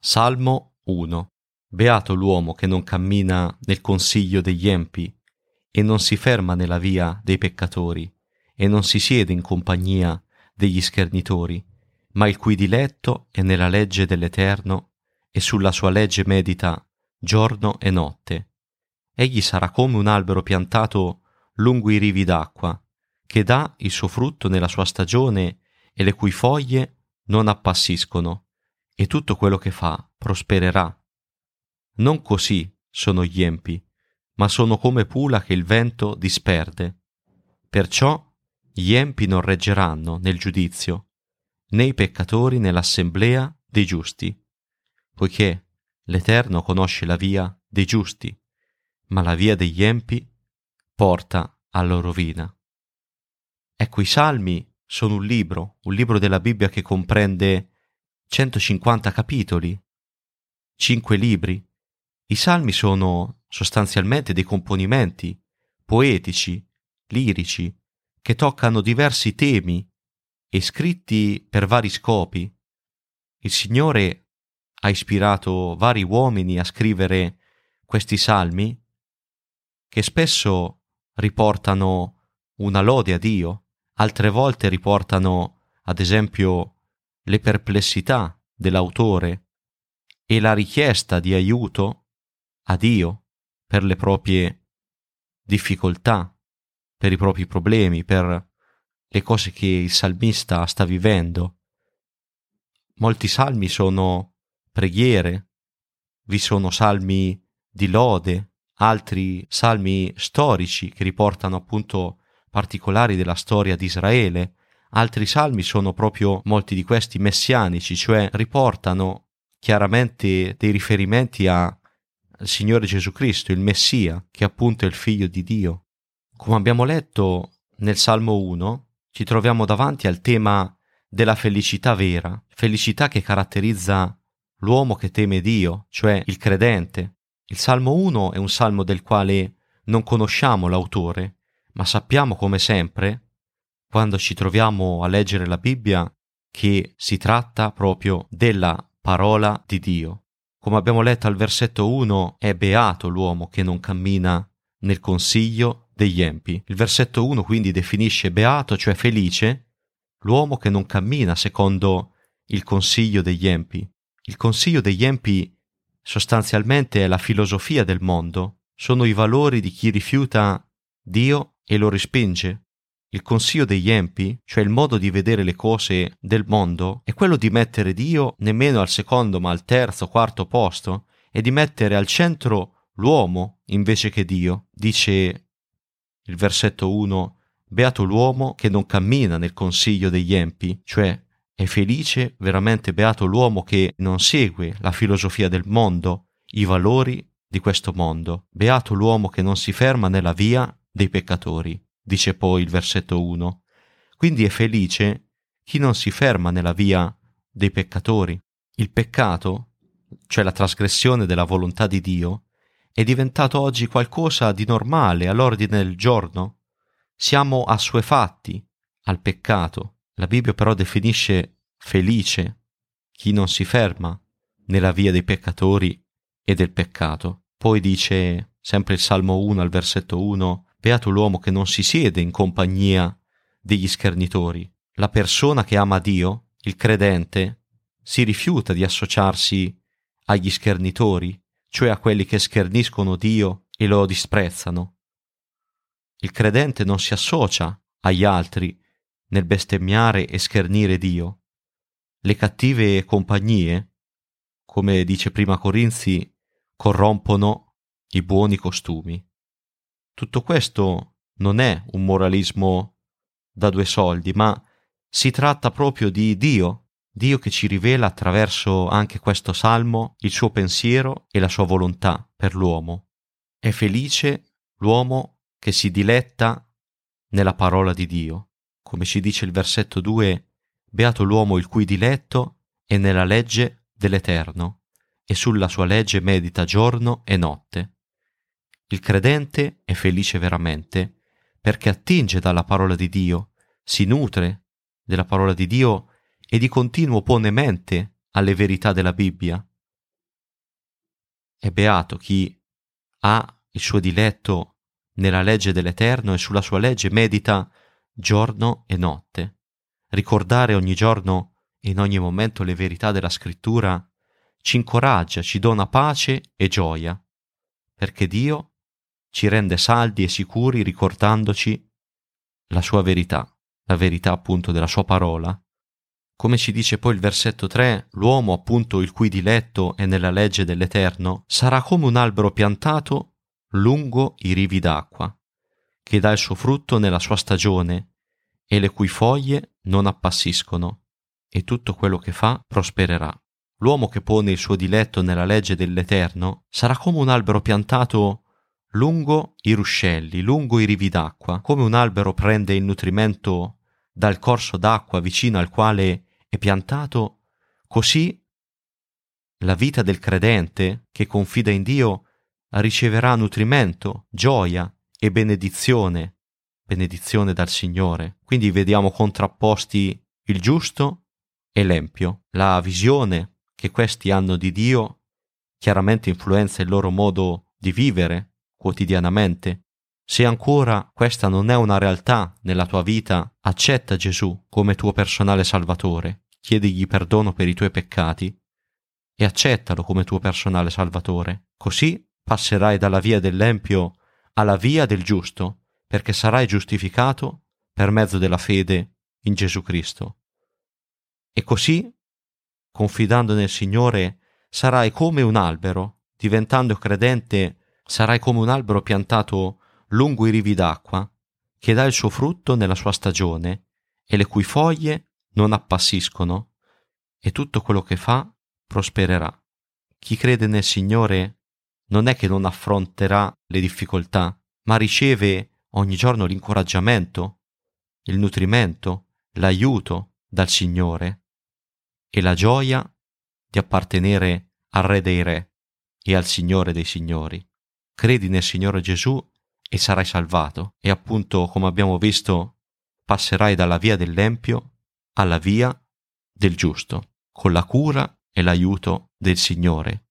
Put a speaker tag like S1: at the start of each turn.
S1: Salmo 1 Beato l'uomo che non cammina nel consiglio degli empi e non si ferma nella via dei peccatori e non si siede in compagnia degli schernitori, ma il cui diletto è nella legge dell'Eterno e sulla sua legge medita giorno e notte. Egli sarà come un albero piantato lungo i rivi d'acqua, che dà il suo frutto nella sua stagione e le cui foglie non appassiscono e tutto quello che fa prospererà. Non così sono gli empi, ma sono come pula che il vento disperde. Perciò gli empi non reggeranno nel giudizio, né i peccatori nell'assemblea dei giusti, poiché l'Eterno conosce la via dei giusti, ma la via degli empi porta alla rovina. Ecco, i salmi sono un libro, un libro della Bibbia che comprende 150 capitoli, 5 libri. I salmi sono sostanzialmente dei componimenti poetici, lirici, che toccano diversi temi e scritti per vari scopi. Il Signore ha ispirato vari uomini a scrivere questi salmi che spesso riportano una lode a Dio, altre volte riportano, ad esempio, le perplessità dell'autore e la richiesta di aiuto a Dio per le proprie difficoltà, per i propri problemi, per le cose che il salmista sta vivendo. Molti salmi sono preghiere, vi sono salmi di lode, altri salmi storici che riportano appunto particolari della storia di Israele, Altri salmi sono proprio molti di questi messianici, cioè riportano chiaramente dei riferimenti al Signore Gesù Cristo, il Messia, che appunto è il figlio di Dio. Come abbiamo letto nel Salmo 1, ci troviamo davanti al tema della felicità vera, felicità che caratterizza l'uomo che teme Dio, cioè il credente. Il Salmo 1 è un salmo del quale non conosciamo l'autore, ma sappiamo come sempre quando ci troviamo a leggere la Bibbia che si tratta proprio della parola di Dio. Come abbiamo letto al versetto 1, è beato l'uomo che non cammina nel consiglio degli empi. Il versetto 1 quindi definisce beato, cioè felice, l'uomo che non cammina secondo il consiglio degli empi. Il consiglio degli empi sostanzialmente è la filosofia del mondo, sono i valori di chi rifiuta Dio e lo respinge. Il consiglio degli empi, cioè il modo di vedere le cose del mondo, è quello di mettere Dio nemmeno al secondo ma al terzo, quarto posto e di mettere al centro l'uomo invece che Dio. Dice il versetto 1, Beato l'uomo che non cammina nel consiglio degli empi, cioè è felice, veramente beato l'uomo che non segue la filosofia del mondo, i valori di questo mondo. Beato l'uomo che non si ferma nella via dei peccatori dice poi il versetto 1. Quindi è felice chi non si ferma nella via dei peccatori. Il peccato, cioè la trasgressione della volontà di Dio, è diventato oggi qualcosa di normale, all'ordine del giorno. Siamo assuefatti al peccato. La Bibbia però definisce felice chi non si ferma nella via dei peccatori e del peccato. Poi dice sempre il Salmo 1 al versetto 1 Beato l'uomo che non si siede in compagnia degli schernitori. La persona che ama Dio, il credente, si rifiuta di associarsi agli schernitori, cioè a quelli che scherniscono Dio e lo disprezzano. Il credente non si associa agli altri nel bestemmiare e schernire Dio. Le cattive compagnie, come dice prima Corinzi, corrompono i buoni costumi. Tutto questo non è un moralismo da due soldi, ma si tratta proprio di Dio, Dio che ci rivela attraverso anche questo salmo il suo pensiero e la sua volontà per l'uomo. È felice l'uomo che si diletta nella parola di Dio. Come ci dice il versetto 2, beato l'uomo il cui diletto è nella legge dell'Eterno, e sulla sua legge medita giorno e notte. Il credente è felice veramente perché attinge dalla parola di Dio, si nutre della parola di Dio e di continuo pone mente alle verità della Bibbia. È beato chi ha il suo diletto nella legge dell'Eterno e sulla sua legge medita giorno e notte. Ricordare ogni giorno e in ogni momento le verità della scrittura ci incoraggia, ci dona pace e gioia, perché Dio ci rende saldi e sicuri ricordandoci la sua verità, la verità appunto della sua parola. Come ci dice poi il versetto 3, l'uomo appunto il cui diletto è nella legge dell'Eterno sarà come un albero piantato lungo i rivi d'acqua, che dà il suo frutto nella sua stagione e le cui foglie non appassiscono, e tutto quello che fa prospererà. L'uomo che pone il suo diletto nella legge dell'Eterno sarà come un albero piantato lungo i ruscelli, lungo i rivi d'acqua, come un albero prende il nutrimento dal corso d'acqua vicino al quale è piantato, così la vita del credente che confida in Dio riceverà nutrimento, gioia e benedizione, benedizione dal Signore. Quindi vediamo contrapposti il giusto e l'empio. La visione che questi hanno di Dio chiaramente influenza il loro modo di vivere quotidianamente. Se ancora questa non è una realtà nella tua vita, accetta Gesù come tuo personale Salvatore, chiedigli perdono per i tuoi peccati e accettalo come tuo personale Salvatore. Così passerai dalla via dell'empio alla via del giusto, perché sarai giustificato per mezzo della fede in Gesù Cristo. E così, confidando nel Signore, sarai come un albero, diventando credente, sarai come un albero piantato lungo i rivi d'acqua, che dà il suo frutto nella sua stagione, e le cui foglie non appassiscono, e tutto quello che fa prospererà. Chi crede nel Signore non è che non affronterà le difficoltà, ma riceve ogni giorno l'incoraggiamento, il nutrimento, l'aiuto dal Signore e la gioia di appartenere al Re dei Re e al Signore dei Signori. Credi nel Signore Gesù e sarai salvato. E appunto, come abbiamo visto, passerai dalla via dell'empio alla via del giusto, con la cura e l'aiuto del Signore